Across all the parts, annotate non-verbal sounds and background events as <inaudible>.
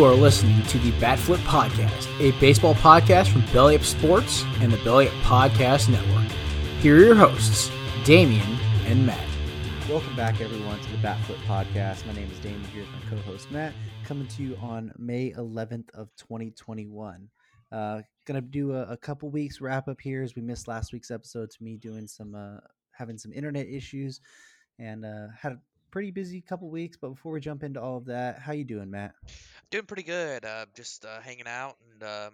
You are listening to the Batflip Podcast, a baseball podcast from Belly Up Sports and the Belly Up Podcast Network. Here are your hosts, Damian and Matt. Welcome back, everyone, to the Batflip Podcast. My name is Damian. Here's my co-host Matt, coming to you on May 11th of 2021. Uh, gonna do a, a couple weeks wrap up here as we missed last week's episode to me doing some uh, having some internet issues and uh, had pretty busy couple weeks. But before we jump into all of that, how you doing, Matt? Doing pretty good. Uh, just uh, hanging out and uh,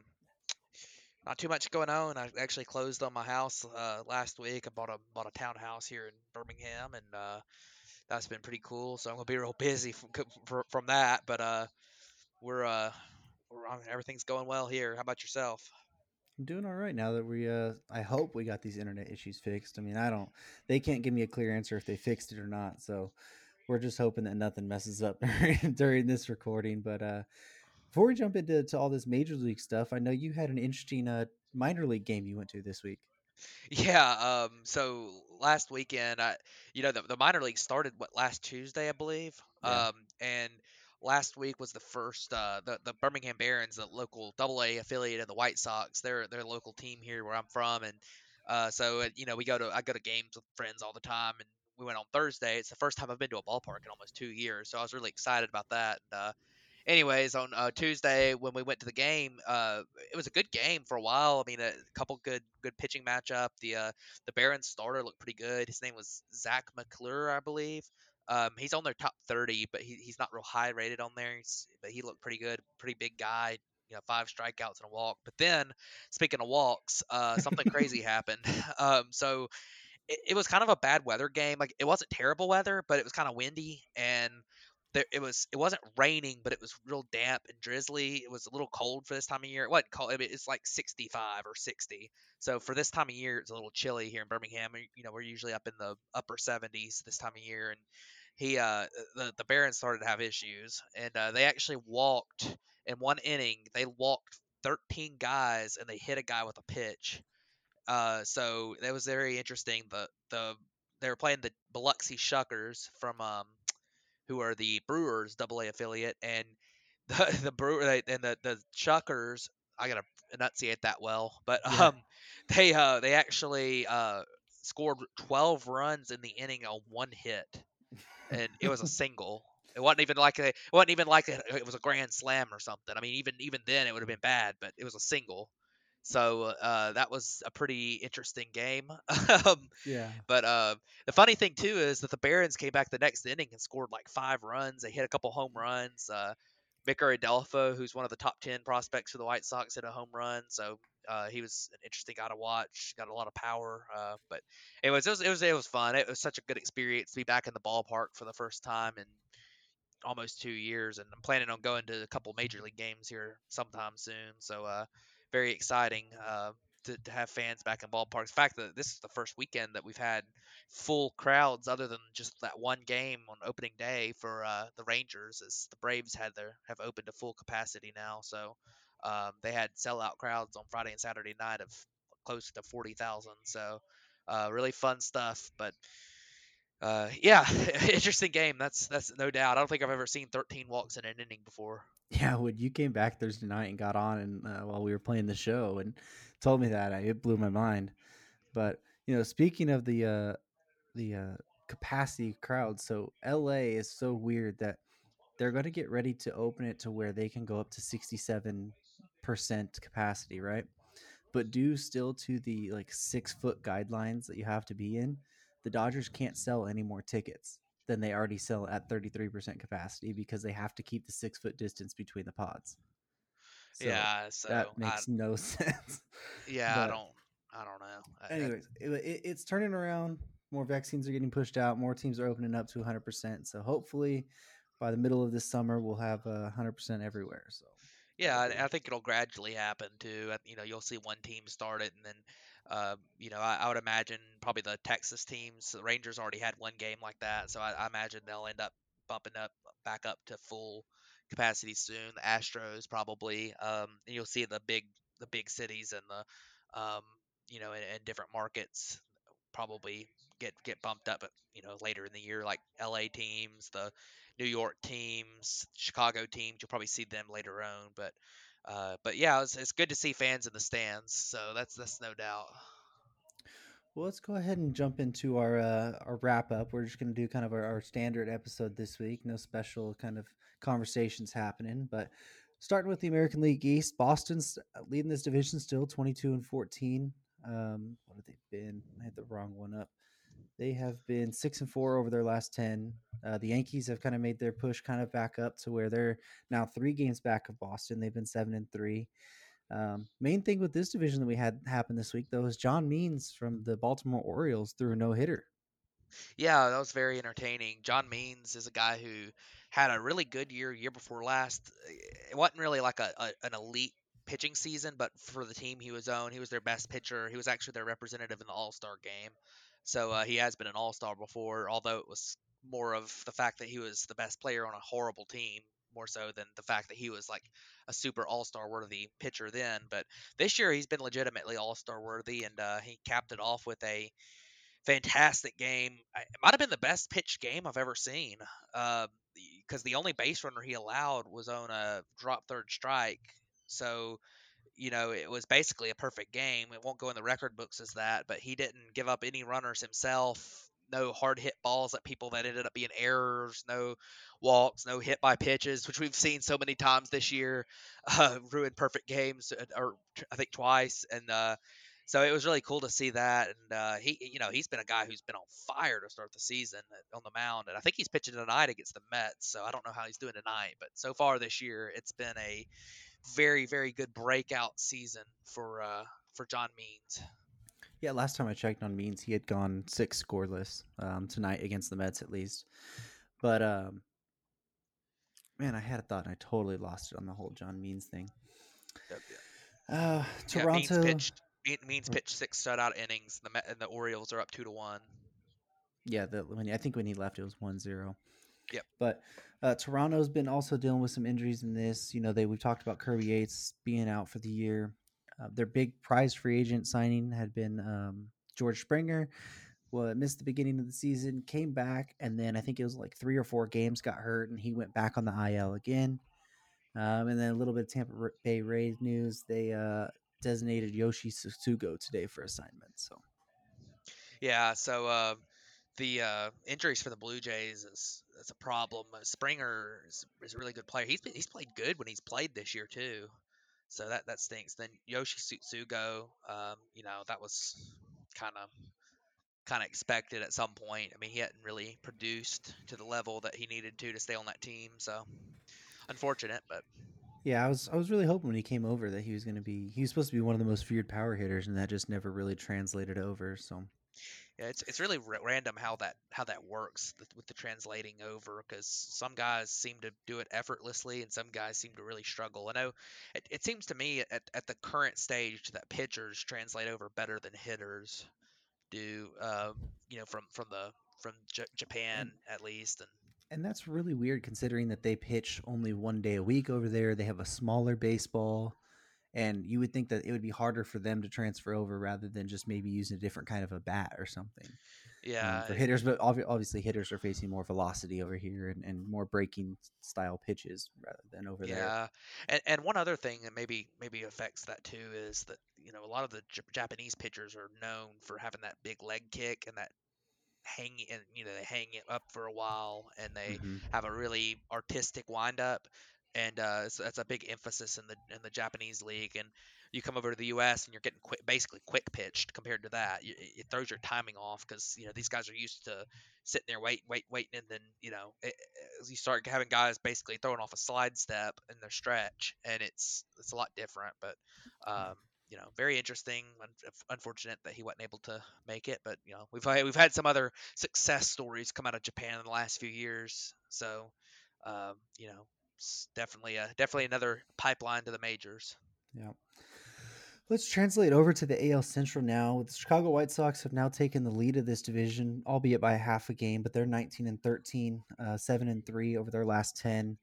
not too much going on. I actually closed on my house uh, last week. I bought a bought a townhouse here in Birmingham, and uh, that's been pretty cool. So I'm gonna be real busy from from, that. But uh, we're uh, we're on, everything's going well here. How about yourself? I'm doing all right now that we uh I hope we got these internet issues fixed. I mean, I don't they can't give me a clear answer if they fixed it or not. So we're just hoping that nothing messes up <laughs> during this recording. But uh, before we jump into to all this major league stuff, I know you had an interesting uh, minor league game you went to this week. Yeah. Um. So last weekend, I, you know, the, the minor league started what last Tuesday, I believe. Yeah. Um. And last week was the first uh the, the Birmingham Barons, the local double A affiliate of the White Sox. They're they're local team here where I'm from and uh so you know we go to I go to games with friends all the time and we went on Thursday. It's the first time I've been to a ballpark in almost two years, so I was really excited about that. And, uh, anyways, on uh, Tuesday when we went to the game, uh, it was a good game for a while. I mean, a couple good good pitching matchup. The uh, the Barons starter looked pretty good. His name was Zach McClure, I believe. Um, he's on their top 30, but he, he's not real high rated on there. He's, but he looked pretty good, pretty big guy. You know, five strikeouts and a walk. But then, speaking of walks, uh, something crazy happened. <laughs> Um, so it, it, was kind of a bad weather game. Like it wasn't terrible weather, but it was kind of windy and there, it was it wasn't raining, but it was real damp and drizzly. It was a little cold for this time of year. It wasn't cold. It's like 65 or 60. So for this time of year, it's a little chilly here in Birmingham. You know, we're usually up in the upper 70s this time of year, and he uh the the Barons started to have issues, and uh, they actually walked in one inning. They walked 13 guys, and they hit a guy with a pitch. Uh, so that was very interesting. The the they were playing the Biloxi Shuckers from um, who are the Brewers Double A affiliate, and <laughs> the the Brewer and the the Shuckers. I gotta enunciate that well, but <laughs> yeah. um, they uh they actually uh scored 12 runs in the inning on one hit, and it was a <laughs> single. It wasn't even like a, it wasn't even like a, it was a grand slam or something. I mean, even even then it would have been bad, but it was a single. So uh, that was a pretty interesting game. <laughs> um, yeah. But uh, the funny thing too is that the Barons came back the next inning and scored like five runs. They hit a couple home runs. Uh, Micker Adolfo, who's one of the top ten prospects for the White Sox, hit a home run. So uh, he was an interesting guy to watch. Got a lot of power. Uh, but it was, it was it was it was fun. It was such a good experience to be back in the ballpark for the first time in almost two years. And I'm planning on going to a couple major league games here sometime soon. So uh, very exciting uh, to, to, have fans back in ballparks. The fact that this is the first weekend that we've had full crowds, other than just that one game on opening day for uh, the Rangers, as the Braves had their have opened to full capacity now. So um, they had sellout crowds on Friday and Saturday night of close to forty thousand. So uh, really fun stuff, but. Uh, yeah, <laughs> interesting game. That's that's no doubt. I don't think I've ever seen 13 walks in an inning before. Yeah, when you came back Thursday night and got on and uh, while we were playing the show and told me that, I, it blew my mind. But you know, speaking of the uh, the uh, capacity crowd, so LA is so weird that they're going to get ready to open it to where they can go up to sixty seven percent capacity, right? But due still to the like six foot guidelines that you have to be in, the Dodgers can't sell any more tickets than they already sell at 33% capacity because they have to keep the six foot distance between the pods. So yeah, so that makes I, no <laughs> sense. Yeah, but I don't, I don't know. Anyways, it, it, it's turning around. More vaccines are getting pushed out. More teams are opening up to 100%. So hopefully, by the middle of this summer, we'll have uh, 100% everywhere. So. Yeah, I, I think it'll gradually happen too. You know, you'll see one team start it, and then uh, you know, I, I, would imagine probably the Texas teams, the Rangers already had one game like that, so I, I, imagine they'll end up bumping up back up to full capacity soon. The Astros probably, um, and you'll see the big the big cities and the um, you know in, in different markets probably get get bumped up, you know, later in the year, like L.A. teams, the New York teams, Chicago teams. You'll probably see them later on, but uh, but yeah, it's, it's good to see fans in the stands. So that's that's no doubt. Well, let's go ahead and jump into our uh, our wrap up. We're just going to do kind of our, our standard episode this week. No special kind of conversations happening, but starting with the American League East, Boston's leading this division still, twenty two and fourteen. Um, what have they been? I had the wrong one up. They have been six and four over their last ten. Uh, the Yankees have kind of made their push kind of back up to where they're now three games back of Boston. They've been seven and three. Um, main thing with this division that we had happen this week, though, is John Means from the Baltimore Orioles threw a no hitter. Yeah, that was very entertaining. John Means is a guy who had a really good year year before last. It wasn't really like a, a an elite pitching season, but for the team he was on, he was their best pitcher. He was actually their representative in the All Star game. So uh, he has been an All Star before, although it was more of the fact that he was the best player on a horrible team more so than the fact that he was like a super all star worthy pitcher then. But this year he's been legitimately all star worthy, and uh, he capped it off with a fantastic game. It might have been the best pitched game I've ever seen. Because uh, the only base runner he allowed was on a drop third strike. So, you know, it was basically a perfect game. It won't go in the record books as that, but he didn't give up any runners himself no hard hit balls at people that ended up being errors, no walks, no hit by pitches, which we've seen so many times this year, uh, <laughs> ruin perfect games, uh, or I think twice, and uh, so it was really cool to see that. And uh, he, you know, he's been a guy who's been on fire to start the season on the mound, and I think he's pitching tonight against the Mets. So I don't know how he's doing tonight, but so far this year, it's been a very, very good breakout season for uh, for John Means. Yeah, last time I checked on Means, he had gone six scoreless um, tonight against the Mets, at least. But um, man, I had a thought and I totally lost it on the whole John Means thing. Yep, yeah. Uh, Toronto yeah, Means pitched, Means pitched six shutout innings, and the and the Orioles are up two to one. Yeah, the, when I think when he left, it was 1-0. Yep. But uh, Toronto's been also dealing with some injuries in this. You know, they we've talked about Kirby Yates being out for the year. Uh, their big prize free agent signing had been um, George Springer. Well, missed the beginning of the season, came back, and then I think it was like three or four games got hurt, and he went back on the IL again. Um, and then a little bit of Tampa Bay Rays news. They uh, designated Yoshi Tsutsugo today for assignment. So, yeah. So uh, the uh, injuries for the Blue Jays is, is a problem. Springer is, is, a really good player. He's been, he's played good when he's played this year too. So that that stinks. Then Yoshi Tsutsugo, um, you know, that was kind of kind of expected at some point. I mean, he hadn't really produced to the level that he needed to to stay on that team. So unfortunate, but yeah, I was I was really hoping when he came over that he was going to be he was supposed to be one of the most feared power hitters, and that just never really translated over. So yeah, it's it's really r- random how that how that works with the translating over because some guys seem to do it effortlessly and some guys seem to really struggle. I know it, it seems to me at, at the current stage that pitchers translate over better than hitters do. Uh, you know, from from the from J- Japan at least, and and that's really weird considering that they pitch only one day a week over there. They have a smaller baseball and you would think that it would be harder for them to transfer over rather than just maybe using a different kind of a bat or something. Yeah, um, for hitters, but obviously hitters are facing more velocity over here and, and more breaking style pitches rather than over yeah. there. Yeah, and and one other thing that maybe maybe affects that too is that you know a lot of the J- Japanese pitchers are known for having that big leg kick and that hang and you know they hang it up for a while and they mm-hmm. have a really artistic windup and uh, so that's a big emphasis in the in the Japanese league. And you come over to the U.S. and you're getting quick, basically quick pitched compared to that. It, it throws your timing off because you know these guys are used to sitting there wait, wait, waiting, and then you know it, you start having guys basically throwing off a slide step in their stretch, and it's it's a lot different. But um, you know, very interesting. Unfortunate that he wasn't able to make it, but you know, we've we've had some other success stories come out of Japan in the last few years. So, um, you know, definitely a definitely another pipeline to the majors. Yeah. Let's translate over to the AL Central now. The Chicago White Sox have now taken the lead of this division, albeit by half a game, but they're 19 and 13, uh, 7 and 3 over their last 10.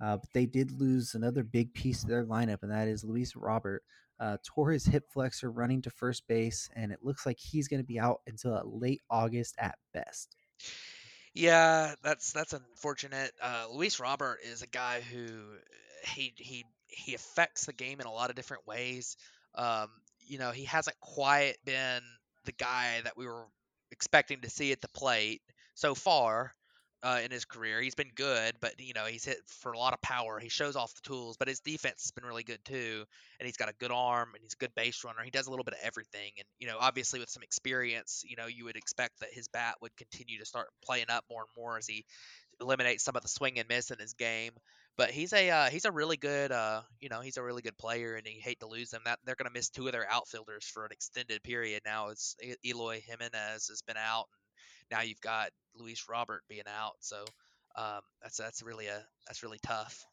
Uh, but they did lose another big piece of their lineup, and that is Luis Robert. uh, tore his hip flexor running to first base, and it looks like he's going to be out until late August at best. Yeah, that's that's unfortunate. Uh, Luis Robert is a guy who he he he affects the game in a lot of different ways. Um, you know, he hasn't quite been the guy that we were expecting to see at the plate so far uh, in his career. He's been good, but you know he's hit for a lot of power. He shows off the tools, but his defense has been really good too. And he's got a good arm, and he's a good base runner. He does a little bit of everything. And you know, obviously with some experience, you know, you would expect that his bat would continue to start playing up more and more as he eliminates some of the swing and miss in his game. But he's a uh, he's a really good uh, you know he's a really good player, and you hate to lose him. That they're going to miss two of their outfielders for an extended period now. It's Eloy Jimenez has been out, and now you've got Luis Robert being out. So um, that's that's really a that's really tough.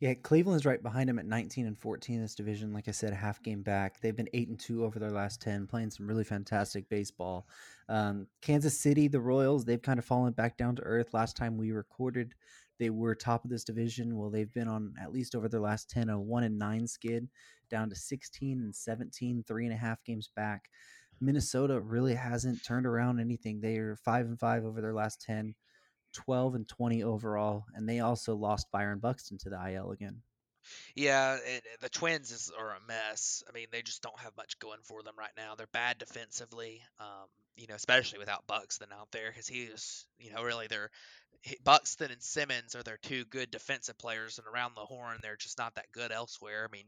Yeah, Cleveland's right behind him at 19 and 14 in this division. Like I said, half game back. They've been eight and two over their last 10, playing some really fantastic baseball. Um, Kansas City, the Royals, they've kind of fallen back down to earth. Last time we recorded, they were top of this division. Well, they've been on at least over their last 10, a one and nine skid, down to 16 and 17, three and a half games back. Minnesota really hasn't turned around anything. They are five and five over their last 10, 12 and 20 overall, and they also lost Byron Buxton to the IL again. Yeah, it, the Twins is, are a mess. I mean, they just don't have much going for them right now. They're bad defensively, um, you know, especially without Buxton out there because he is, you know, really they're Buxton and Simmons are their two good defensive players, and around the horn they're just not that good elsewhere. I mean,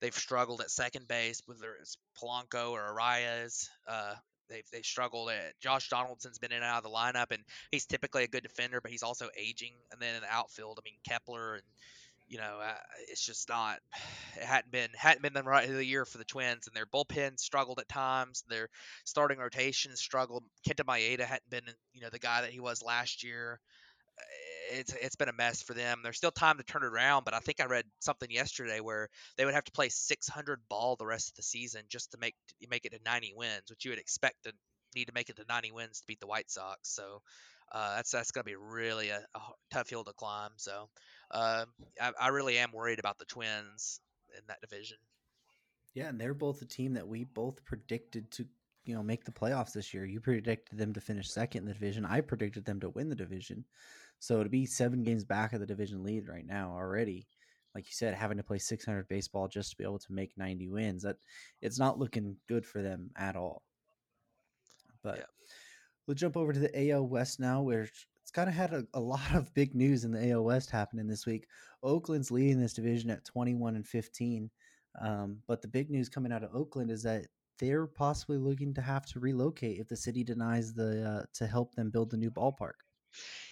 they've struggled at second base, whether it's Polanco or Arraez. Uh, they've they struggled at Josh Donaldson's been in and out of the lineup, and he's typically a good defender, but he's also aging. And then in the outfield, I mean Kepler and you know uh, it's just not it hadn't been hadn't been the right of the year for the Twins, and their bullpen struggled at times. Their starting rotation struggled. Kenta Maeda hadn't been you know the guy that he was last year it's it's been a mess for them. There's still time to turn it around, but I think I read something yesterday where they would have to play 600 ball the rest of the season just to make make it to 90 wins, which you would expect to need to make it to 90 wins to beat the White Sox. So uh, that's that's going to be really a, a, tough hill to climb. So uh, I, I really am worried about the Twins in that division. Yeah, and they're both a team that we both predicted to you know make the playoffs this year. You predicted them to finish second in the division. I predicted them to win the division. So to be seven games back of the division lead right now already, like you said, having to play 600 baseball just to be able to make 90 wins, that it's not looking good for them at all. But yeah. we'll jump over to the AL West now, where it's kind of had a, a, lot of big news in the AL West happening this week. Oakland's leading this division at 21 and 15. Um, but the big news coming out of Oakland is that they're possibly looking to have to relocate if the city denies the uh, to help them build the new ballpark.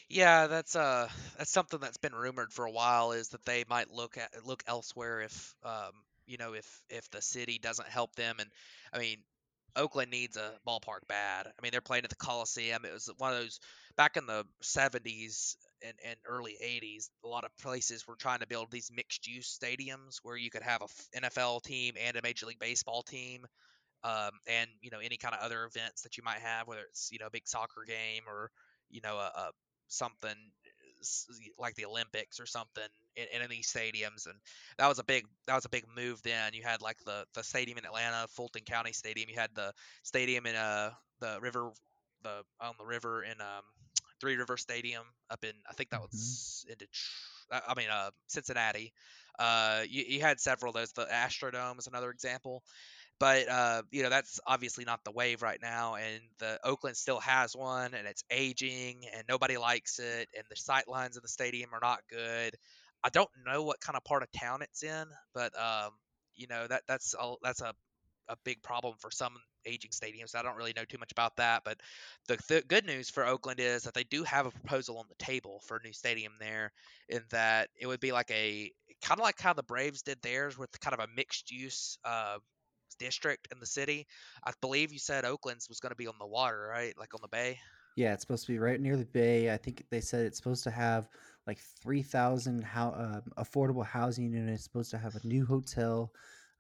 Yeah, that's uh that's something that's been rumored for a while is that they might look at look elsewhere if um you know if if the city doesn't help them and I mean Oakland needs a ballpark bad. I mean they're playing at the Coliseum. It was one of those back in the 70s and, and early 80s. A lot of places were trying to build these mixed use stadiums where you could have a NFL team and a Major League Baseball team. Um, and you know any kind of other events that you might have, whether it's you know a big soccer game or you know a, a something like the Olympics or something in, in these stadiums, and that was a big that was a big move. Then you had like the the stadium in Atlanta, Fulton County Stadium. You had the stadium in uh the river the on the river in um Three River Stadium up in I think that mm-hmm. was in Detroit. I mean uh Cincinnati. Uh, you, you had several of those. The Astrodome is another example. But uh, you know that's obviously not the wave right now, and the Oakland still has one, and it's aging, and nobody likes it, and the sight lines in the stadium are not good. I don't know what kind of part of town it's in, but um, you know that that's a, that's a a big problem for some aging stadiums. I don't really know too much about that, but the, the, good news for Oakland is that they do have a proposal on the table for a new stadium there, in that it would be like a kind of like how the Braves did theirs with kind of a mixed use uh, district in the city. I believe you said Oakland's was going to be on the water, right? Like on the bay. Yeah, it's supposed to be right near the bay. I think they said it's supposed to have like 3,000 how, uh, affordable housing units. It's supposed to have a new hotel,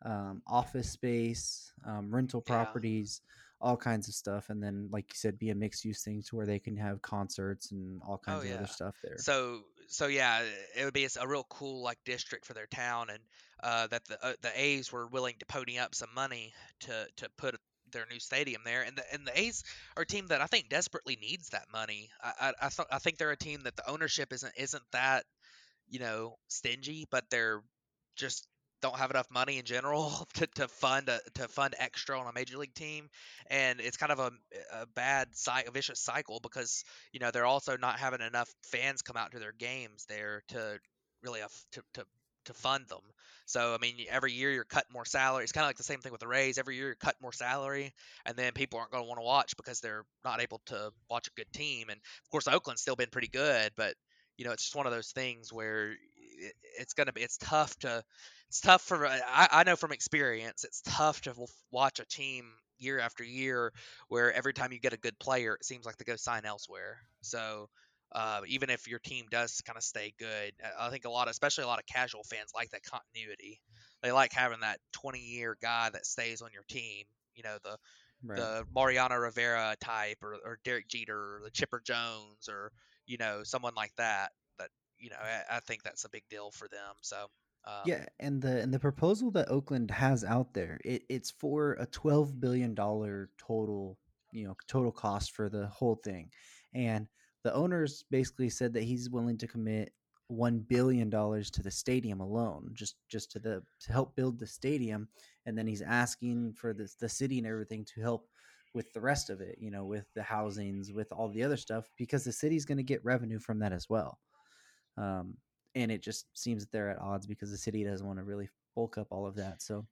um, office space, um, rental properties, yeah. all kinds of stuff. And then, like you said, be a mixed use thing to where they can have concerts and all kinds oh, of yeah. other stuff there. So, so yeah, it would be a real cool like district for their town. And uh, that the uh, the A's were willing to pony up some money to to put their new stadium there, and the and the A's are a team that I think desperately needs that money. I I I, th- I think they're a team that the ownership isn't isn't that you know stingy, but they're just don't have enough money in general <laughs> to, to fund a, to fund extra on a major league team, and it's kind of a, a bad a vicious cycle because you know they're also not having enough fans come out to their games there to really to, to to fund them. So I mean, every year you're cutting more salary. It's kind of like the same thing with the Rays. Every year you're cutting more salary, and then people aren't going to want to watch because they're not able to watch a good team. And of course, Oakland's still been pretty good, but you know, it's just one of those things where it's gonna be it's tough to it's tough for I, I know from experience it's tough to watch a team year after year where every time you get a good player it seems like they go sign elsewhere so uh, even if your team does kind of stay good. I think a lot, of, especially a lot of casual fans, like that continuity. They like having that 20 year guy that stays on your team. You know, the right. the Mariano Rivera type, or, or Derek Jeter, or the Chipper Jones, or you know, someone like that. That you know, I, I think that's a big deal for them. So. Um, yeah, and the and the proposal that Oakland has out there, it, it's for a twelve billion dollar total, you know, total cost for the whole thing, and the owners basically said that he's willing to commit one billion dollars to the stadium alone, just just to the to help build the stadium, and then he's asking for the the city and everything to help with the rest of it, you know, with the housings, with all the other stuff, because the city's going to get revenue from that as well. Um, and it just seems that they're at odds because the city doesn't want to really bulk up all of that. So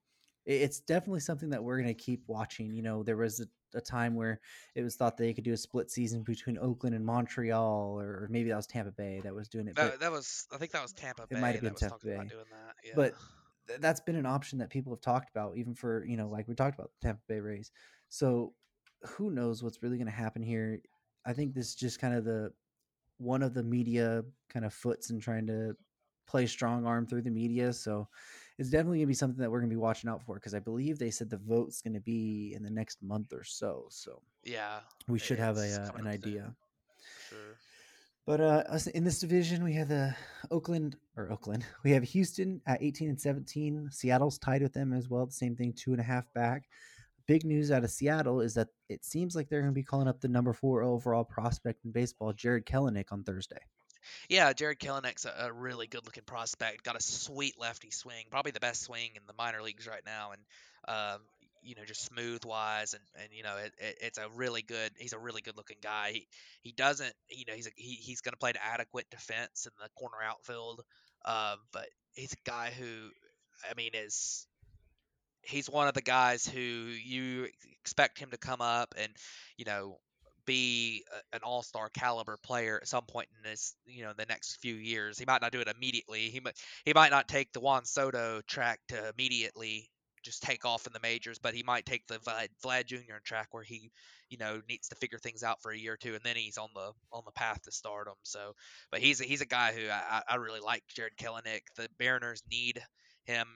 it's definitely something that we're going to keep watching. You know, there was a a time where it was thought they could do a split season between Oakland and Montreal, or, maybe that was Tampa Bay that was doing it. That, that was, I think that was Tampa Bay. It might have been Tampa Bay. That. Yeah. But th- that's been an option that people have talked about, even for you know, like we talked about the Tampa Bay Rays. So who knows what's really going to happen here? I think this is just kind of the one of the media kind of foots and trying to play strong arm through the media. So it's definitely going to be something that we're going to be watching out for because I believe they said the vote's going to be in the next month or so. So yeah, we should have a uh, an idea. Sure. But uh, in this division, we have the Oakland or Oakland. <laughs> We have Houston at 18 and 17. Seattle's tied with them as well. The same thing, two and a half back. Big news out of Seattle is that it seems like they're going to be calling up the number four overall prospect in baseball, Jarred Kelenic, on Thursday. Yeah, Jarred Kelenic's a, a really good looking prospect. Got a sweet lefty swing, probably the best swing in the minor leagues right now, and um, you know just smooth wise and and you know it, it, it's a really good he's a really good looking guy he he doesn't you know he's a, he, he's going to play to adequate defense in the corner outfield um, but he's a guy who i mean is he's one of the guys who you expect him to come up and you know be an all-star caliber player at some point in this, you know, the next few years. He might not do it immediately. He might he might not take the Juan Soto track to immediately just take off in the majors, but he might take the Vlad, Vlad Jr. track where he, you know, needs to figure things out for a year or two, and then he's on the on the path to stardom. So, but he's a, he's a guy who I, I really like, Jarred Kelenic. The Mariners need him.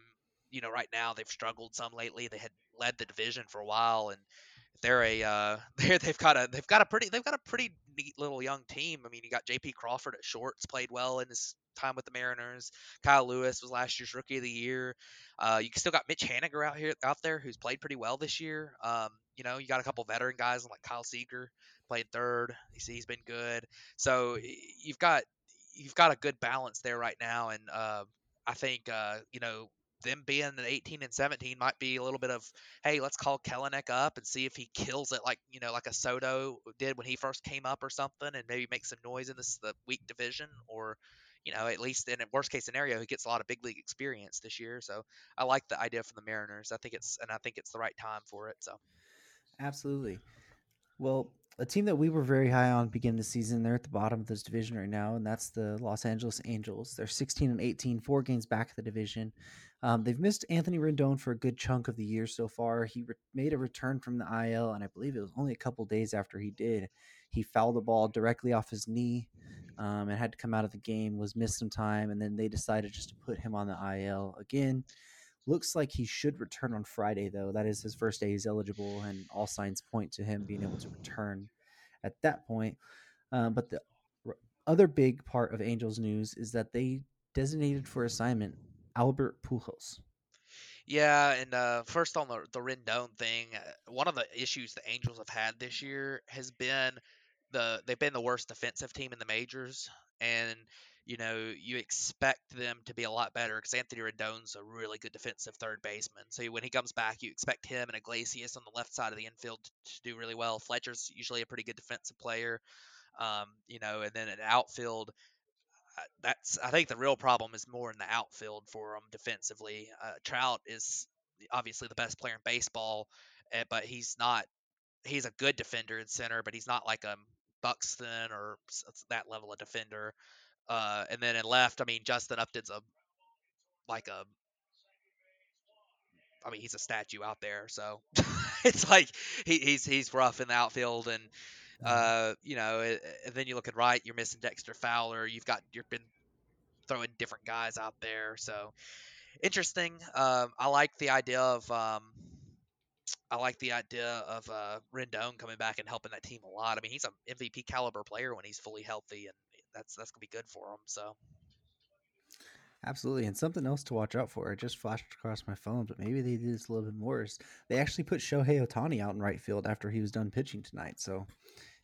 You know, right now they've struggled some lately. They had led the division for a while, and they're a uh, <laughs> they they've got a they've got a pretty they've got a pretty neat little young team. I mean, you got J.P. Crawford at shorts, played well in his time with the Mariners. Kyle Lewis was last year's Rookie of the Year. Uh, you still got Mitch Haniger out here out there who's played pretty well this year. Um, you know, you got a couple veteran guys like Kyle Seager played third. He's, he's been good. So you've got you've got a good balance there right now, and uh, I think uh, you know them being at 18 and 17 might be a little bit of, hey, let's call Kelenic up and see if he kills it like you know like a Soto did when he first came up or something, and maybe make some noise in this the weak division, or you know at least in a worst case scenario he gets a lot of big league experience this year. So I like the idea from the Mariners. I think it's and I think it's the right time for it. So absolutely. Well, a team that we were very high on beginning the season. They're at the bottom of this division right now, and that's the Los Angeles Angels. They're 16 and 18, four games back of the division. Um, they've missed Anthony Rendon for a good chunk of the year so far. He re- made a return from the IL, and I believe it was only a couple days after he did. He fouled the ball directly off his knee um, and had to come out of the game, was missed some time, and then they decided just to put him on the IL again. Looks like he should return on Friday, though. That is his first day he's eligible, and all signs point to him being able to return at that point. Um, but the other big part of Angels news is that they designated for assignment Albert Pujols. Yeah, and uh, first on the the Rendon thing, uh, one of the issues the Angels have had this year has been the they've been the worst defensive team in the majors, and you know you expect them to be a lot better because Anthony Rendon's a really good defensive third baseman. So when he comes back, you expect him and Iglesias on the left side of the infield to do really well. Fletcher's usually a pretty good defensive player, um, you know, and then an outfield that's I think the real problem is more in the outfield for them defensively. Uh, Trout is obviously the best player in baseball, uh, but he's not. He's a good defender in center, but he's not like a Buxton or that level of defender. Uh, and then in left, I mean Justin Upton's a like a. I mean he's a statue out there, so <laughs> it's like he, he's he's rough in the outfield and. Uh, you know, and then you look at right, you're missing Dexter Fowler. You've got you've been throwing different guys out there, so interesting. Um, I like the idea of um, I like the idea of uh, Rendon coming back and helping that team a lot. I mean, he's an MVP caliber player when he's fully healthy, and that's that's gonna be good for him. So. Absolutely, and something else to watch out for. It just flashed across my phone, but maybe they did this a little bit more. Is they actually put Shohei Ohtani out in right field after he was done pitching tonight. So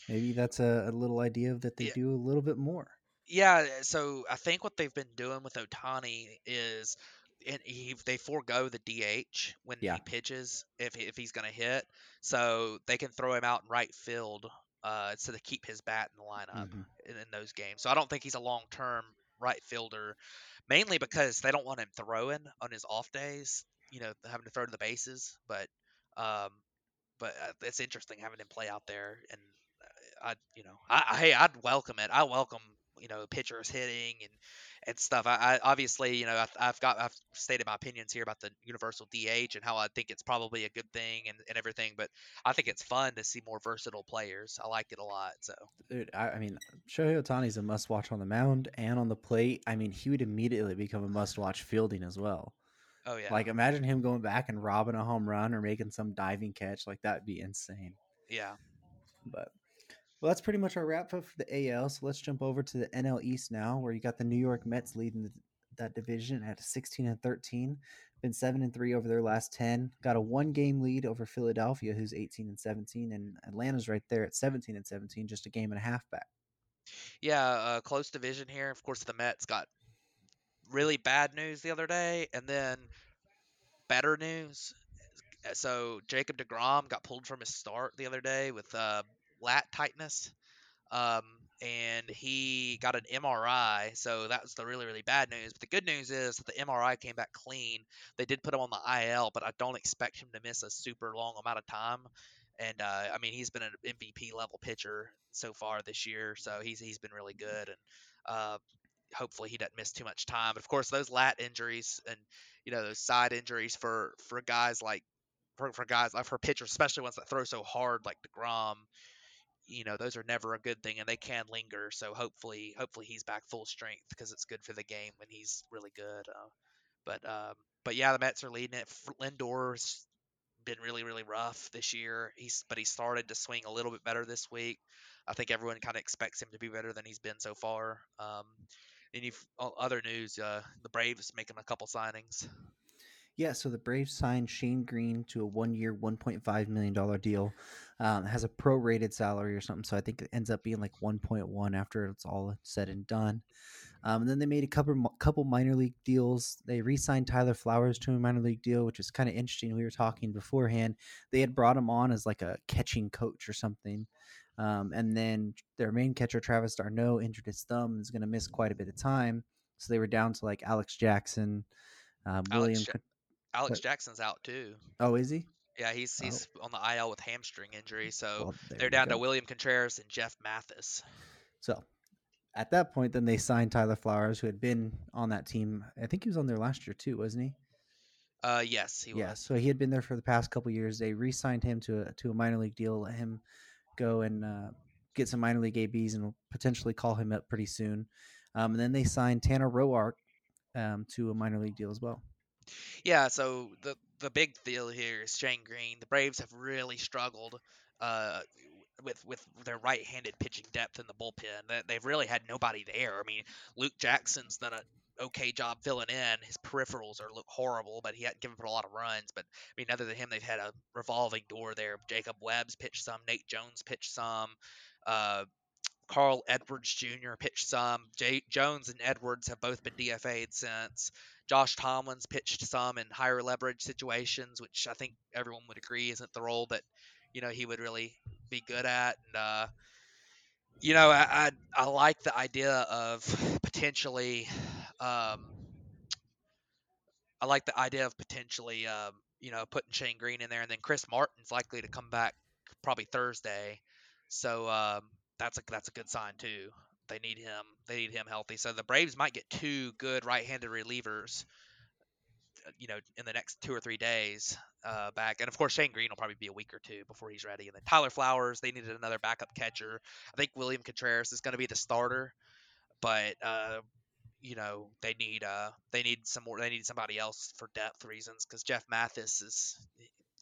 maybe that's a, a little idea that they yeah. do a little bit more. Yeah, so I think what they've been doing with Ohtani is and he, they forego the DH when yeah. he pitches if if he's going to hit, so they can throw him out in right field uh, so to keep his bat in the lineup mm-hmm. in, in, those games. So I don't think he's a long term right fielder, mainly because they don't want him throwing on his off days. You know, having to throw to the bases, but um, but uh, it's interesting having him play out there and I you know I hey I'd welcome it. I welcome you know pitchers hitting and and stuff. I, I obviously you know I've, I've, got I've stated my opinions here about the universal DH and how I think it's probably a good thing and, and everything, but I think it's fun to see more versatile players. I like it a lot. So Dude, I, I mean Shohei Ohtani's a must watch on the mound and on the plate. I mean he would immediately become a must watch fielding as well. Oh yeah. Like imagine him going back and robbing a home run or making some diving catch. Like that'd be insane. Yeah. But well, that's pretty much our wrap up for the AL. So let's jump over to the NL East now, where you got the New York Mets leading the, that division at 16 and 13. Been seven and three over their last 10. Got a one game lead over Philadelphia, who's 18 and 17, and Atlanta's right there at 17 and 17, just a game and a half back. Yeah, uh, close division here. Of course, the Mets got really bad news the other day, and then better news. So Jacob Degrom got pulled from his start the other day with uh, lat tightness. Um, and he got an MRI, so that was the really really bad news. But the good news is that the MRI came back clean. They did put him on the IL, but I don't expect him to miss a super long amount of time. And uh, I mean, he's been an MVP level pitcher so far this year, so he's he's been really good, and uh, hopefully he doesn't miss too much time. But of course, those lat injuries and you know those side injuries for for guys like for, for guys like for pitchers, especially ones that throw so hard like Degrom you know those are never a good thing and they can linger so hopefully hopefully he's back full strength because it's good for the game when he's really good uh, but um, but yeah the Mets are leading it. Lindor's been really really rough this year. He's but he started to swing a little bit better this week. I think everyone kind of expects him to be better than he's been so far um, and other news uh, the Braves making a couple signings yeah, so the Braves signed Shane Greene to a one-year, one point five million dollar deal. Um, has a prorated salary or something, so I think it ends up being like one point one after it's all said and done. Um, and then they made a couple couple minor league deals. They re-signed Tyler Flowers to a minor league deal, which is kind of interesting. We were talking beforehand. They had brought him on as like a catching coach or something. Um, and then their main catcher Travis d'Arnaud injured his thumb and is going to miss quite a bit of time. So they were down to like Alex Jackson, um, William. Alex, Alex Jackson's out too. Oh, is he? Yeah, he's he's oh. on the IL with hamstring injury, so well, they're down go. to William Contreras and Jeff Mathis. So, at that point, then they signed Tyler Flowers, who had been on that team. I think he was on there last year too, wasn't he? Uh, yes, he was yeah, was. so he had been there for the past couple years. They re-signed him to a to a minor league deal, let him go and uh, get some minor league ABs, and potentially call him up pretty soon. Um, and then they signed Tanner Roark um, to a minor league deal as well. Yeah, so the the big deal here is Shane Greene. The Braves have really struggled uh, with with their right-handed pitching depth in the bullpen. They've really had nobody there. I mean, Luke Jackson's done a okay job filling in. His peripherals are look horrible, but he hadn't given up a lot of runs. But I mean, other than him, they've had a revolving door there. Jacob Webb's pitched some, Nate Jones pitched some, uh, Carl Edwards Jr. pitched some. Jones and Edwards have both been DFA'd since. Josh Tomlin's pitched some in higher leverage situations, which I think everyone would agree isn't the role that you know he would really be good at. And uh, you know, I, I, I like the idea of potentially. Um, I like the idea of potentially, um, you know, putting Shane Greene in there, and then Chris Martin's likely to come back probably Thursday. So um, that's a that's a good sign too. They need him. They need him healthy. So the Braves might get two good right-handed relievers. uh, You know, in the next two or three days, uh, back, and of course Shane Greene will probably be a week or two before he's ready. And then Tyler Flowers, they needed another backup catcher. I think William Contreras is going to be the starter, but uh, you know they need uh they need some more. They need somebody else for depth reasons because Jeff Mathis is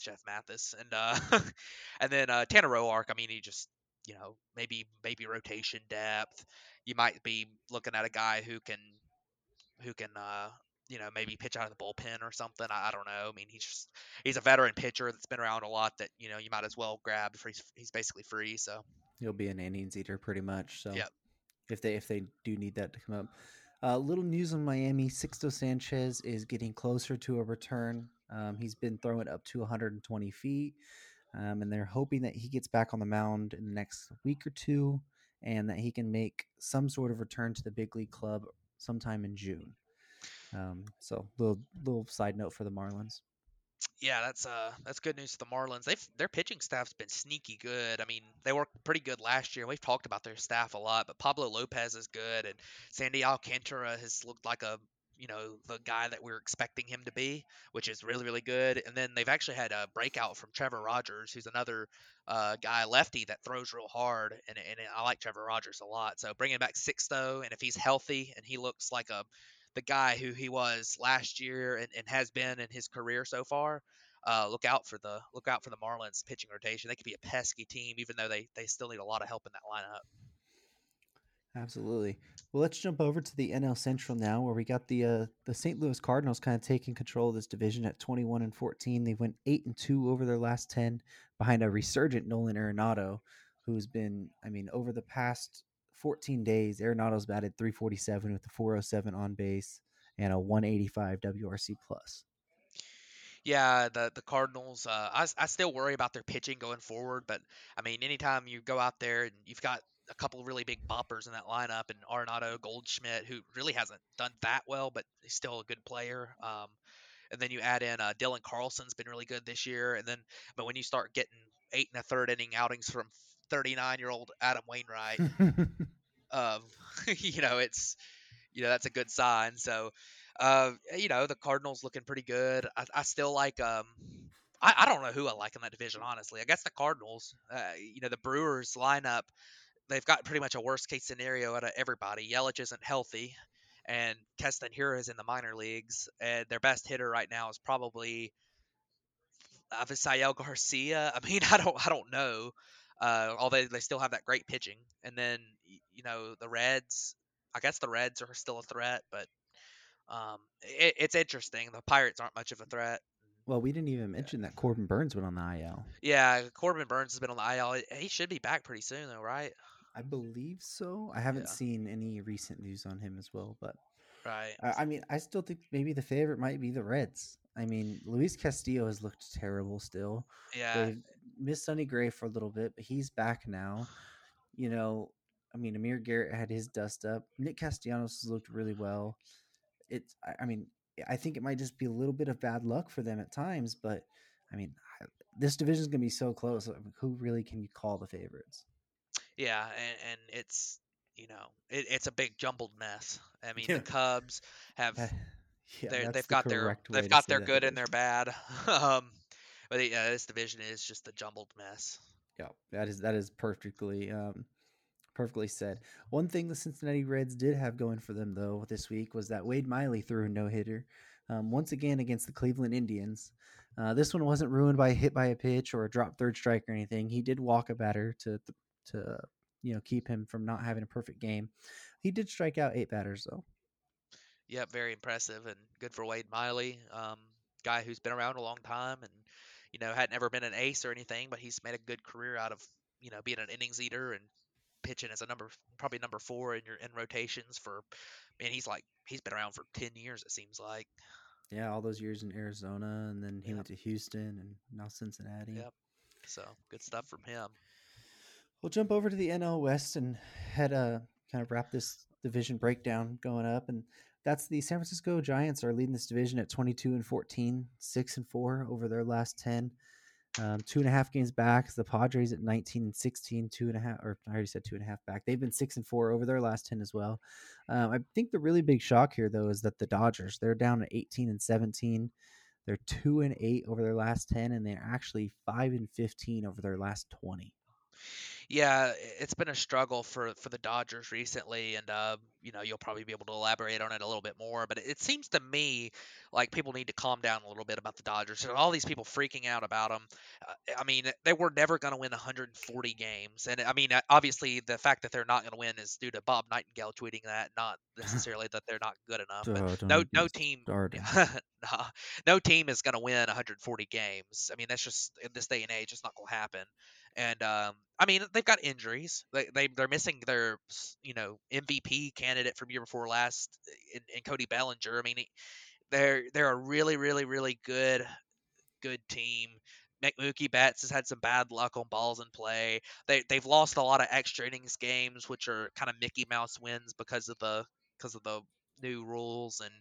Jeff Mathis, and uh, <laughs> and then uh, Tanner Roark. I mean, he just you know maybe maybe rotation depth. You might be looking at a guy who can who can uh you know maybe pitch out of the bullpen or something. I, I don't know. I mean, he's just he's a veteran pitcher that's been around a lot. That you know you might as well grab he's he's basically free. So He'll be an innings eater pretty much. So if they if they do need that to come up. Uh, little news on Miami: Sixto Sanchez is getting closer to a return. Um, he's been throwing up to 120 feet, um, and they're hoping that he gets back on the mound in the next week or two, and that he can make some sort of return to the big league club sometime in June. Um, so, little little side note for the Marlins. yeah, that's uh that's good news to the Marlins. They've their pitching staff's been sneaky good. I mean, they were pretty good last year. We've talked about their staff a lot, but Pablo Lopez is good, and Sandy Alcantara has looked like a you know the guy that we are expecting him to be, which is really really good. And then they've actually had a breakout from Trevor Rogers, who's another uh, guy lefty that throws real hard, and and I like Trevor Rogers a lot. So bringing back Sixto, and if he's healthy and he looks like a the guy who he was last year and, and has been in his career so far, uh, look out for the look out for the Marlins pitching rotation. They could be a pesky team, even though they they still need a lot of help in that lineup. Absolutely. Well, let's jump over to the NL Central now, where we got the uh, the St. Louis Cardinals kind of taking control of this division at 21 and 14. They went eight and two over their last 10, behind a resurgent Nolan Arenado, who's been, I mean, over the past 14 days, Arenado's batted 347 with a 407 on base and a 185 WRC plus. Yeah, the the Cardinals. Uh, I I still worry about their pitching going forward, but I mean, anytime you go out there and you've got a couple of really big boppers in that lineup, and Arenado, Goldschmidt, who really hasn't done that well, but he's still a good player. Um, and then you add in uh, Dylan Carlson's been really good this year, and then but when you start getting eight and a third inning outings from 39 year old Adam Wainwright, <laughs> um, <laughs> you know, it's you know that's a good sign. So, uh, you know, the Cardinals looking pretty good. I, I still like. Um, I, I don't know who I like in that division, honestly. I guess the Cardinals. Uh, you know, the Brewers lineup. They've got pretty much a worst case scenario out of everybody. Yelich isn't healthy, and Keston Hiura is in the minor leagues, and their best hitter right now is probably Avisail Garcia. <laughs> I mean, I don't, I don't know. Uh, although they still have that great pitching, and then you know the Reds. I guess the Reds are still a threat, but um, it, it's interesting. The Pirates aren't much of a threat. well, we didn't even mention that Corbin Burnes went on the IL. Yeah, Corbin Burnes has been on the IL. He should be back pretty soon, though, right? I believe so. I haven't Yeah. seen any recent news on him as well, but Right. I, I mean, I still think maybe the favorite might be the Reds. I mean, Luis Castillo has looked terrible still. Yeah. They've missed Sonny Gray for a little bit, but he's back now. You know, I mean, Amir Garrett had his dust up. Nick Castellanos has looked really well. It's, I- mean, I think it might just be a little bit of bad luck for them at times, but I mean, this division is going to be so close. I mean, Who really can you call the favorites? Yeah, and, and it's you know it, it's a big jumbled mess. I mean, Yeah. the Cubs have Uh, yeah, they've the got their they've got their that good and their bad. <laughs> um, but yeah, this division is just a jumbled mess. Yeah, that is that is perfectly um, perfectly said. One thing the Cincinnati Reds did have going for them though this week was that Wade Miley threw a no hitter um, once again against the Cleveland Indians. Uh, this one wasn't ruined by a hit by a pitch or a drop third strike or anything. He did walk a batter to th- to you know keep him from not having a perfect game. He did strike out eight batters though. Yep, very impressive and good for Wade Miley, um, guy who's been around a long time and you know hadn't ever been an ace or anything, but he's made a good career out of you know being an innings eater and pitching as a number probably number four in your in rotations for man he's like he's been around for 10 years it seems like Yeah, all those years in Arizona, and then he Yep. went to Houston and now Cincinnati. Yep. so good stuff from him We'll jump over to the NL West and head uh kind of wrap this division breakdown going up, and that's the San Francisco Giants are leading this division at 22 and 14, six and four over their last 10. Um, two and a half games back. The Padres at 19 and 16, two and a half, or I already said two and a half back. They've been six and four over their last 10 as well. Um, I think the really big shock here, though, is that the Dodgers, they're down at 18 and 17. They're two and eight over their last 10, and they're actually five and 15 over their last 20. Yeah, it's been a struggle for for the Dodgers recently, and uh, you know you'll probably be able to elaborate on it a little bit more. But it, seems to me like people need to calm down a little bit about the Dodgers. And all these people freaking out about them. Uh, I mean, they were never going to win 140 games, and I mean, uh, obviously the fact that they're not going to win is due to Bob Nightingale tweeting that, not <laughs> necessarily that they're not good enough. But don't no, no team. <laughs> nah, <laughs> no team is going to win 140 games. I mean, that's just in this day and age, it's not going to happen. And um, I mean, they've got injuries. They, they they're missing their you know MVP candidate from year before last in, in Cody Bellinger. I mean, he, they're they're a really really really good good team. Mick Mookie Betts has had some bad luck on balls in play. They they've lost a lot of extra innings games, which are kind of Mickey Mouse wins because of the because of the new rules. And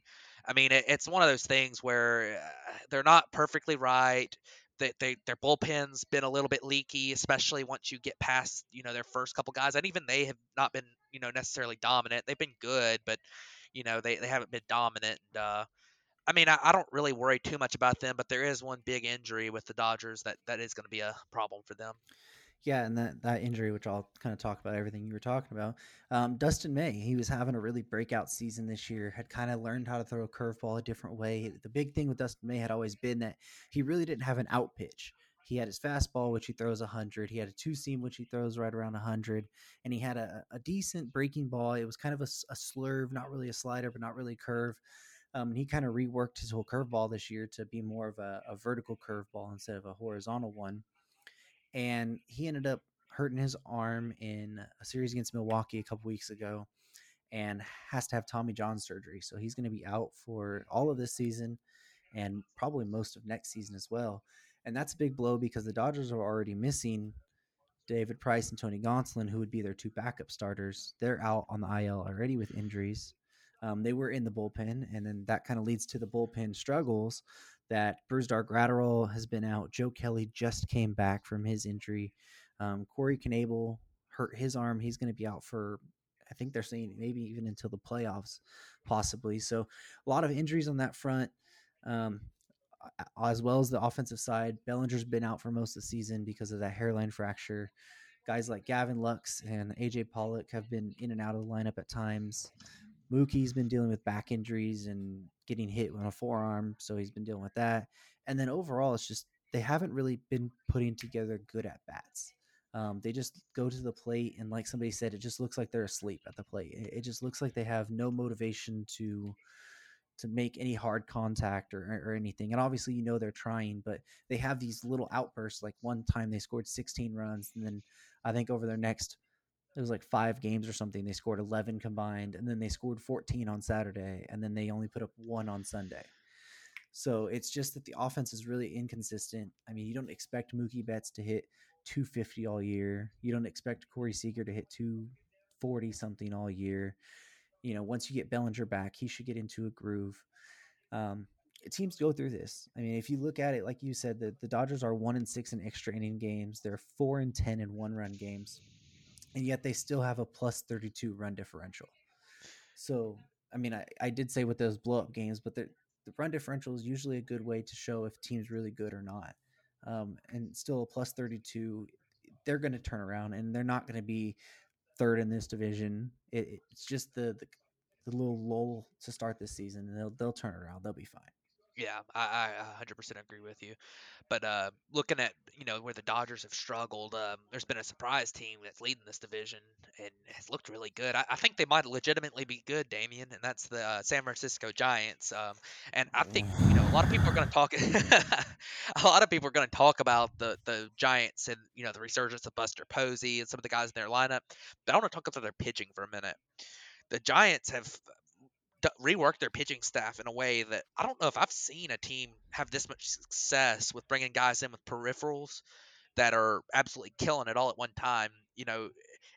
I mean, it, it's one of those things where uh, they're not perfectly right. They, they their bullpen's been a little bit leaky, especially once you get past you know their first couple guys, and even they have not been you know necessarily dominant. They've been good, but you know they, they haven't been dominant. And, uh, I mean, I, I don't really worry too much about them, but there is one big injury with the Dodgers that that is going to be a problem for them. Yeah, and that, that injury, which I'll kind of talk about everything you were talking about. Um, Dustin May, he was having a really breakout season this year, had kind of learned how to throw a curveball a different way. The big thing with Dustin May had always been that he really didn't have an out pitch. He had his fastball, which he throws 100. He had a two seam, which he throws right around 100. And he had a, a decent breaking ball. It was kind of a slurve, not really a slider, but not really a curve. Um, and he kind of reworked his whole curveball this year to be more of a, a vertical curveball instead of a horizontal one and he ended up hurting his arm in a series against Milwaukee a couple weeks ago and has to have Tommy John surgery. So he's going to be out for all of this season and probably most of next season as well. And that's a big blow because the Dodgers are already missing David Price and Tony Gonsolin, who would be their two backup starters. They're out on the IL already with injuries. Um, they were in the bullpen, and then that kind of leads to the bullpen struggles that Brusdar Graterol has been out. Joe Kelly just came back from his injury. Um, Corey Knebel hurt his arm. He's going to be out for, I think they're saying maybe even until the playoffs, possibly. So a lot of injuries on that front. Um, as well as the offensive side, Bellinger's been out for most of the season because of that hairline fracture. Guys like Gavin Lux and AJ Pollock have been in and out of the lineup at times. Mookie's been dealing with back injuries and getting hit on a forearm, so he's been dealing with that. And then overall, it's just they haven't really been putting together good at bats. Um, they just go to the plate, and like somebody said, it just looks like they're asleep at the plate. It, it just looks like they have no motivation to to make any hard contact or, or anything. And obviously, you know they're trying, but they have these little outbursts. Like one time they scored 16 runs, and then I think over their next it was like five games or something. They scored 11 combined, and then they scored 14 on Saturday, and then they only put up one on Sunday. So it's just that the offense is really inconsistent. I mean, you don't expect Mookie Betts to hit 250 all year. You don't expect Corey Seager to hit 240 something all year. You know, once you get Bellinger back, he should get into a groove. Um, teams go through this. I mean, if you look at it, like you said, the, the Dodgers are one and six in extra inning games. They're four and ten in one run games, and yet they still have a plus thirty two run differential. So, I mean, I, I did say with those blow up games, but the the run differential is usually a good way to show if team's really good or not. Um, and still a plus thirty two, they're going to turn around, and they're not going to be third in this division. It, it's just the, the the little lull to start this season, and they'll they'll turn around. They'll be fine. Yeah, I, I 100% agree with you. But uh, looking at you know where the Dodgers have struggled, um, there's been a surprise team that's leading this division and has looked really good. I, I think they might legitimately be good, Damien, and that's the uh, San Francisco Giants. Um, and I think you know a lot of people are going to talk. <laughs> a lot of people are going to talk about the the Giants and you know the resurgence of Buster Posey and some of the guys in their lineup. But I want to talk about their pitching for a minute. The Giants have rework their pitching staff in a way that I don't know if I've seen a team have this much success with bringing guys in with peripherals that are absolutely killing it all at one time. You know,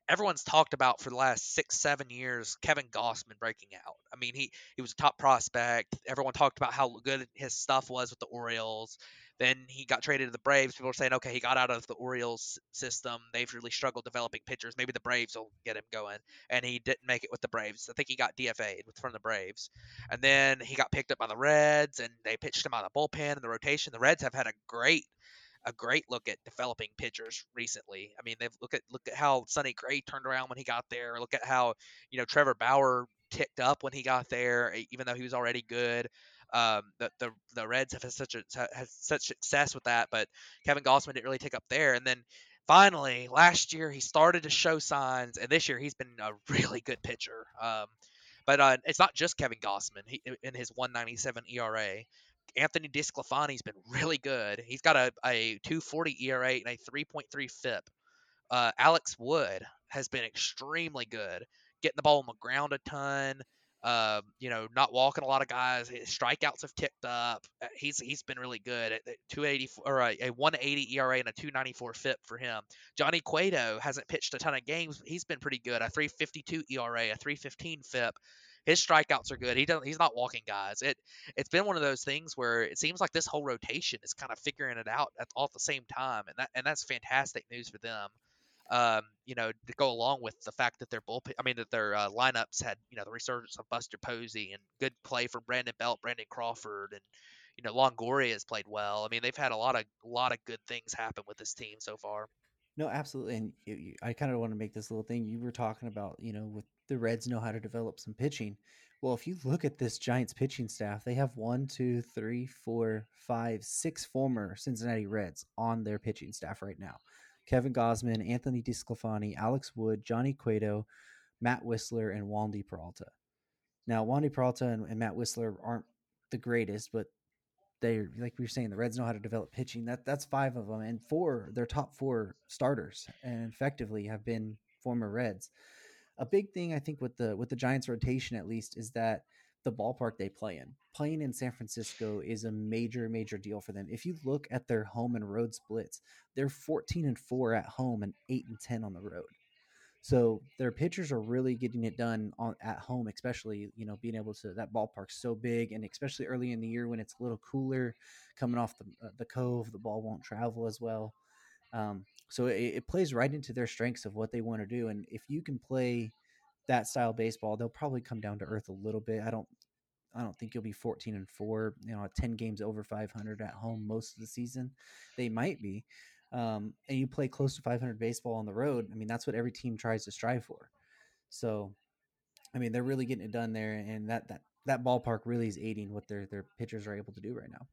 everyone's talked about for the last six, seven years Kevin Gausman breaking out. I mean, he he was a top prospect. Everyone talked about how good his stuff was with the Orioles. Then he got traded to the Braves. People are saying, okay, he got out of the Orioles system. They've really struggled developing pitchers. Maybe the Braves will get him going. And he didn't make it with the Braves. I think he got DFA'd from the Braves. And then he got picked up by the Reds, and they pitched him out of the bullpen and the rotation. The Reds have had a great a great look at developing pitchers recently. I mean, they've look at look at how Sonny Gray turned around when he got there. Look at how you know Trevor Bauer ticked up when he got there, even though he was already good. Um, the, the the Reds have had such a had such success with that, but Kevin Gausman didn't really take up there. And then finally, last year he started to show signs, and this year he's been a <laughs> really good pitcher. Um, but uh, it's not just Kevin Gausman he, in his 197 ERA. Anthony DeSclafani's been really good. He's got a, a 240 ERA and a 3.3 FIP. Uh, Alex Wood has been extremely good, getting the ball on the ground a ton. Uh, you know, not walking a lot of guys. His strikeouts have ticked up. Uh, he's he's been really good at 280 or a, a 180 ERA and a 294 FIP for him. Johnny Cueto hasn't pitched a ton of games. He's been pretty good. A 352 ERA, a 315 FIP. His strikeouts are good. He doesn't. He's not walking guys. It it's been one of those things where it seems like this whole rotation is kind of figuring it out at all at the same time, and that and that's fantastic news for them um, you know, to go along with the fact that their bullpen, I mean, that their uh, lineups had, you know, the resurgence of Buster Posey and good play from Brandon Belt, Brandon Crawford, and you know, Longoria has played well. I mean, they've had a lot of a lot of good things happen with this team so far. No, absolutely, and you, I kind of want to make this little thing you were talking about. You know, with the Reds know how to develop some pitching. Well, if you look at this Giants pitching staff, they have one, two, three, four, five, six former Cincinnati Reds on their pitching staff right now. Kevin Gausman, Anthony DeSclafani, Alex Wood, Johnny Cueto, Matt Wisler, and Wandy Peralta. Now, Wandy Peralta and, and Matt Wisler aren't the greatest, but they like we were saying, the Reds know how to develop pitching. That that's five of them, and four their top four starters, and effectively have been former Reds. A big thing I think with the with the Giants rotation at least is that the ballpark they play in. Playing in San Francisco is a major, major deal for them. If you look at their home and road splits, they're 14 and 4 at home and 8 and 10 on the road. So their pitchers are really getting it done on at home, especially you know being able to that ballpark's so big, and especially early in the year when it's a little cooler, coming off the uh, the cove, the ball won't travel as well. Um, so it, it plays right into their strengths of what they want to do, and if you can play that style baseball, they'll probably come down to earth a little bit. I don't I don't think you'll be 14 and 4, you know, 10 games over 500 at home most of the season. They might be. Um, and you play close to 500 baseball on the road. I mean, that's what every team tries to strive for. So, I mean, they're really getting it done there, and that that that ballpark really is aiding what their their pitchers are able to do right now.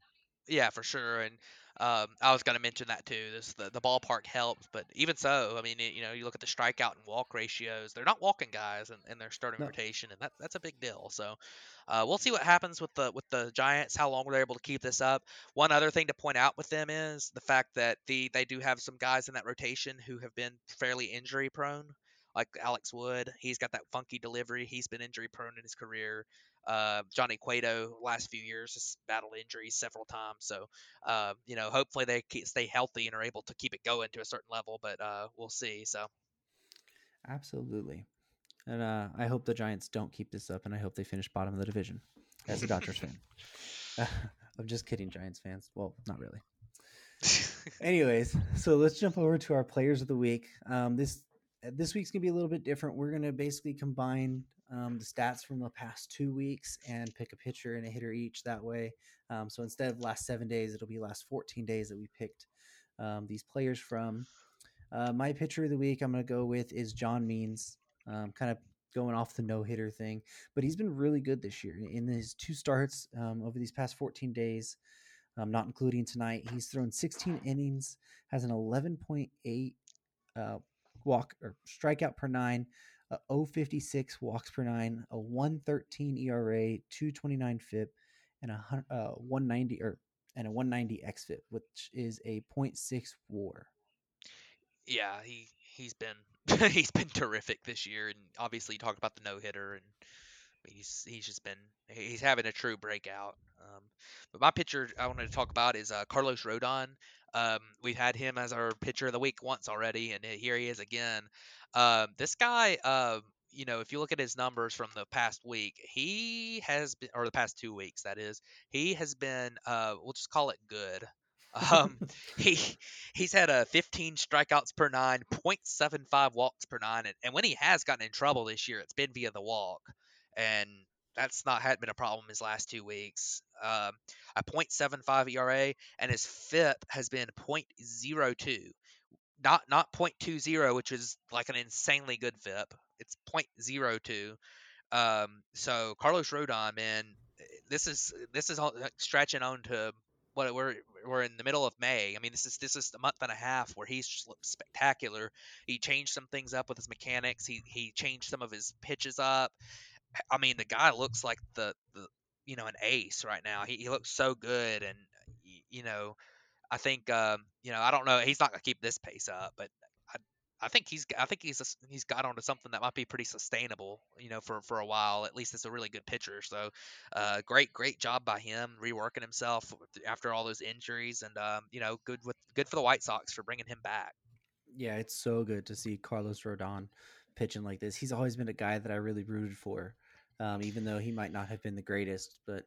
Yeah, for sure. And um, I was going to mention that too. This the, the ballpark helps, but even so, I mean, it, you know, you look at the strikeout and walk ratios; they're not walking guys in, in their starting no. rotation, and that that's a big deal. So uh, we'll see what happens with the with the Giants. How long they're able to keep this up. One other thing to point out with them is the fact that the they do have some guys in that rotation who have been fairly injury prone like Alex Wood. He's got that funky delivery. He's been injury prone in his career. Uh, Johnny Cueto, last few years, has battled injuries several times. So, uh, you know, hopefully they keep, stay healthy and are able to keep it going to a certain level. But uh, we'll see. So, absolutely. And uh, I hope the Giants don't keep this up, and I hope they finish bottom of the division. As a Dodgers fan, <laughs> <laughs> I'm just kidding, Giants fans. Well, not really. <laughs> Anyways, so let's jump over to our players of the week. Um, this this week's gonna be a little bit different. We're gonna basically combine um, the stats from the past two weeks and pick a pitcher and a hitter each that way. Um, so instead of last seven days, it'll be last 14 days that we picked um, these players from. Uh, my pitcher of the week I'm gonna go with is John Means. Um, kind of going off the no hitter thing, but he's been really good this year in his two starts um, over these past 14 days. Um, not including tonight, he's thrown 16 innings, has an 11.8 uh, walk or strikeout per nine, a 056 walks per nine, a 113 ERA, 229 FIP, and a uh, 190 or and a 190 xFIP, which is a 0.6 WAR. Yeah, he he's been <laughs> he's been terrific this year, and obviously you talked about the no hitter, and he's he's just been he's having a true breakout. Um, but my pitcher I wanted to talk about is uh, Carlos Rodon. Um, we've had him as our pitcher of the week once already, and here he is again. Um, this guy, uh, you know, if you look at his numbers from the past week, he has been, or the past two weeks, that is, he has been, uh, we'll just call it good. <laughs> Um, he he's had a 15 strikeouts per nine, 0.75 walks per nine, and, and when he has gotten in trouble this year, it's been via the walk, and that's not had been a problem his last two weeks. Um, a 0.75 ERA, and his FIP has been 0.02, not not 0.20, which is like an insanely good FIP. It's 0.02. Um, so Carlos Rodon, man, this is this is stretching on to what we're we're in the middle of May. I mean, this is this is a month and a half where he's just looked spectacular. He changed some things up with his mechanics. He he changed some of his pitches up. I mean, the guy looks like the the you know an ace right now. He he looks so good, and you know, I think um, you know I don't know he's not gonna keep this pace up, but I I think he's I think he's he's got onto something that might be pretty sustainable, you know, for for a while. At least it's a really good pitcher. So, uh, great great job by him reworking himself after all those injuries, and um, you know, good with good for the White Sox for bringing him back. Yeah, it's so good to see Carlos Rodon pitching like this. He's always been a guy that I really rooted for, um, even though he might not have been the greatest. But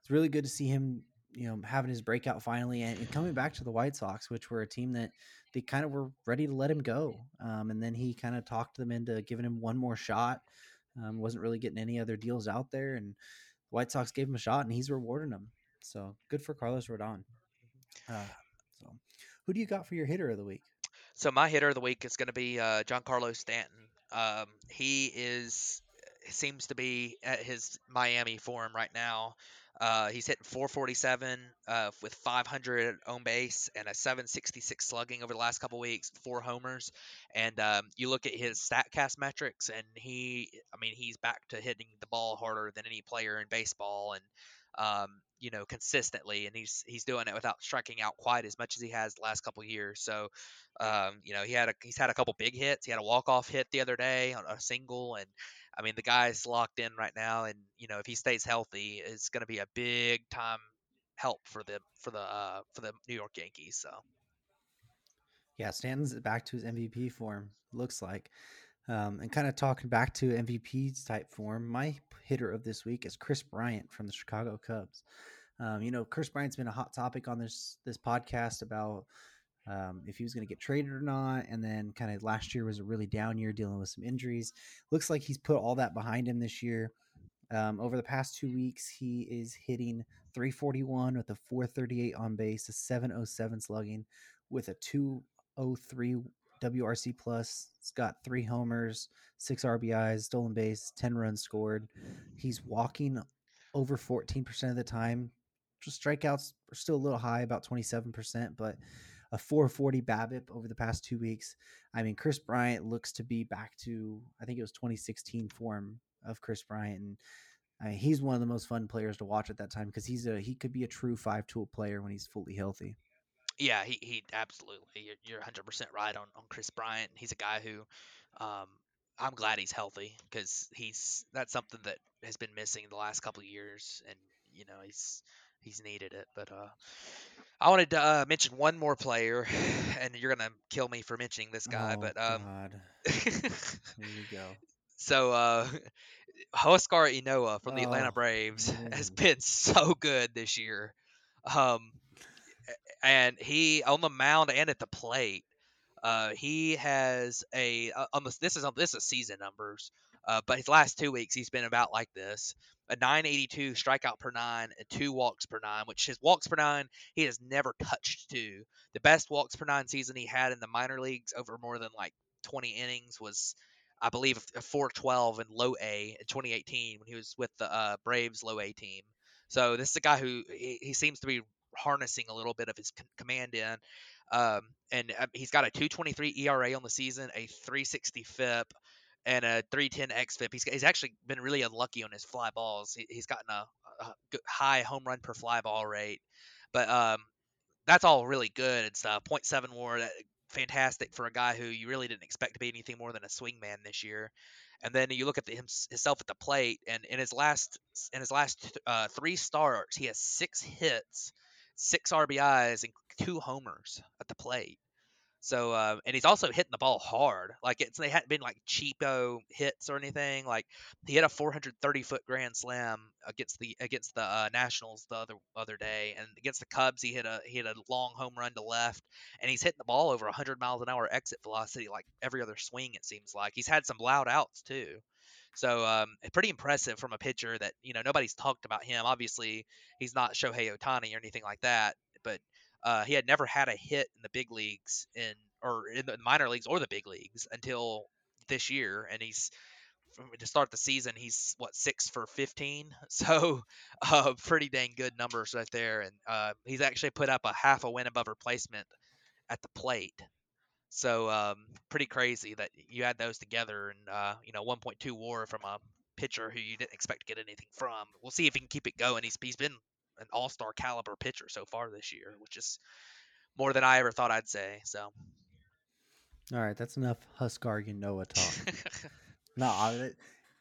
it's really good to see him, you know, having his breakout finally and, and coming back to the White Sox, which were a team that they kind of were ready to let him go. Um, and then he kind of talked them into giving him one more shot. Um, wasn't really getting any other deals out there, and the White Sox gave him a shot, and he's rewarding them. So good for Carlos Rodon. Uh, so, who do you got for your hitter of the week? So my hitter of the week is going to be uh, Carlos Stanton. Um, he is seems to be at his Miami form right now. Uh, he's hitting 447 uh, with 500 on base and a 766 slugging over the last couple weeks, four homers. And um, you look at his Statcast metrics, and he, I mean, he's back to hitting the ball harder than any player in baseball, and um, you know, consistently. And he's he's doing it without striking out quite as much as he has the last couple years. So, um, you know, he had a he's had a couple big hits. He had a walk off hit the other day on a single, and I mean, the guy's locked in right now, and you know, if he stays healthy, it's going to be a big time help for the for the uh, for the New York Yankees. So, yeah, Stanton's back to his MVP form. Looks like, um, and kind of talking back to MVP type form. My hitter of this week is Kris Bryant from the Chicago Cubs. Um, you know, Kris Bryant's been a hot topic on this this podcast about um, if he was going to get traded or not. And then kind of last year was a really down year dealing with some injuries. Looks like he's put all that behind him this year. Um, over the past two weeks, he is hitting 341 with a 438 on base, a 707 slugging with a 203 WRC plus. It's got three homers, six RBIs, stolen base, 10 runs scored. He's walking over 14% of the time. Just strikeouts are still a little high, about 27%, but a 440 BABIP over the past two weeks. I mean, Kris Bryant looks to be back to I think it was 2016 form of Kris Bryant, and I mean, he's one of the most fun players to watch at that time because he's a he could be a true five tool player when he's fully healthy. Yeah, he, he absolutely. You're, you're 100% right on, on Kris Bryant. He's a guy who um, I'm glad he's healthy because he's that's something that has been missing the last couple of years, and you know he's he's needed it. But uh, I wanted to uh, mention one more player, <sighs> and you're gonna kill me for mentioning this guy, oh, but um, God. <laughs> Here you go. So uh, <laughs> Huascar Ynoa from the oh, Atlanta Braves no. has been so good this year, um, and he on the mound and at the plate. Uh, he has a uh, on this is this is season numbers, uh, but his last two weeks he's been about like this a 982 strikeout per nine and two walks per nine, which his walks per nine he has never touched two. The best walks per nine season he had in the minor leagues over more than like 20 innings was I believe, a 412 in low A in 2018 when he was with the uh, Braves low A team. So this is a guy who he, he seems to be harnessing a little bit of his c- command in. Um, and uh, he's got a 223 ERA on the season, a 360 FIP, and a 310 xFIP. He's, he's actually been really unlucky on his fly balls. He, he's gotten a, a high home run per fly ball rate, but um, that's all really good and stuff. 0.7 WAR, that, fantastic for a guy who you really didn't expect to be anything more than a swingman this year. And then you look at the, himself at the plate, and in his last in his last uh, three starts, he has six hits, six RBIs, and two homers at the plate. So, uh, and he's also hitting the ball hard. Like it's they hadn't been like cheapo hits or anything. Like he hit a 430 foot grand slam against the against the uh, Nationals the other other day, and against the Cubs he hit a he hit a long home run to left, and he's hitting the ball over 100 miles an hour exit velocity like every other swing. It seems like he's had some loud outs too. So um, pretty impressive from a pitcher that you know nobody's talked about him. Obviously, he's not Shohei Ohtani or anything like that, but uh, he had never had a hit in the big leagues in or in the minor leagues or the big leagues until this year, and he's to start the season he's what six for 15 <laughs> so uh, pretty dang good numbers right there and uh, he's actually put up a half a win above replacement at the plate so um, pretty crazy that you add those together and uh, you know 1.2 war from a pitcher who you didn't expect to get anything from we'll see if he can keep it going he's, he's been an all-star caliber pitcher so far this year, which is more than I ever thought I'd say. So, all right, that's enough Huascar Ynoa talk. <laughs> no, it,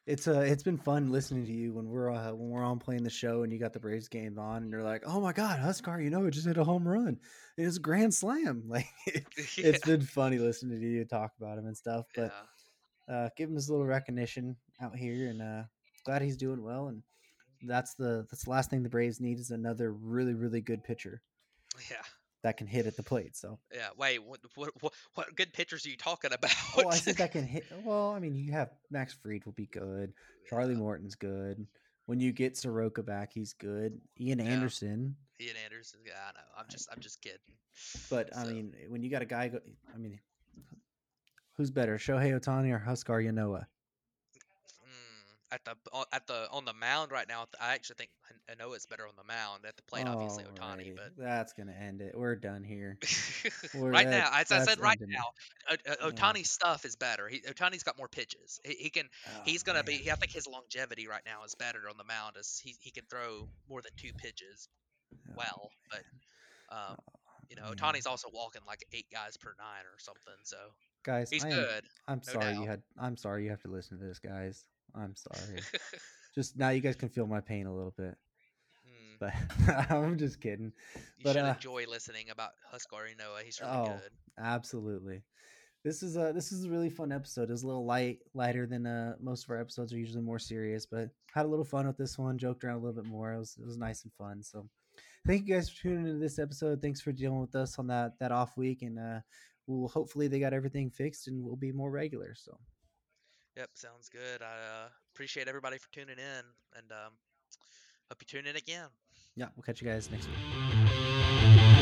it's uh, it's been fun listening to you when we're uh, when we're on playing the show and you got the Braves game on and you're like, oh my God, Huascar, you know, it just hit a home run. It was a grand slam. <laughs> Like <laughs> it, yeah. it's been funny listening to you talk about him and stuff. But yeah. uh, give him this little recognition out here and uh, glad he's doing well and that's the that's the last thing the Braves need is another really really good pitcher. Yeah. That can hit at the plate. So yeah, wait, what what what, what good pitchers are you talking about? <laughs> Well, I think that can hit. Well, I mean, you have Max Fried will be good. Charlie yeah. Morton's good. When you get Soroka back, he's good. Ian yeah. Anderson. Ian Anderson. Yeah, I know. I'm just I'm just kidding. But so. I mean, when you got a guy, go, I mean, who's better, Shohei Ohtani or Huascar Ynoa? At the at the on the mound right now. I actually think I know it's better on the mound at the plate. Obviously, Ohtani, but that's gonna end it. We're done here. <laughs> We're, right now, as I said, right now, Ohtani's yeah. stuff is better. He, Ohtani's got more pitches. He, he can. Oh, he's gonna man. be. I think his longevity right now is better on the mound. As he he can throw more than two pitches, oh, well. But um, oh, you know, Ohtani's also walking like eight guys per nine or something. So guys, he's I am, good. I'm no sorry doubt. you had. I'm sorry you have to listen to this, guys. I'm sorry. <laughs> just now you guys can feel my pain a little bit. Hmm. But <laughs> I'm just kidding. You but should uh, enjoy listening about Huascar Ynoa. He's really oh, good. absolutely. This is a this is a really fun episode. It's a little light, lighter than uh, most of our episodes are usually more serious, but had a little fun with this one. Joked around a little bit more. It was it was nice and fun. So, thank you guys for tuning into this episode. Thanks for dealing with us on that that off week, and uh, we'll hopefully they got everything fixed and we'll be more regular. So. Yep, sounds good. I uh, appreciate everybody for tuning in, and um, hope you tune in again. Yeah, we'll catch you guys next week.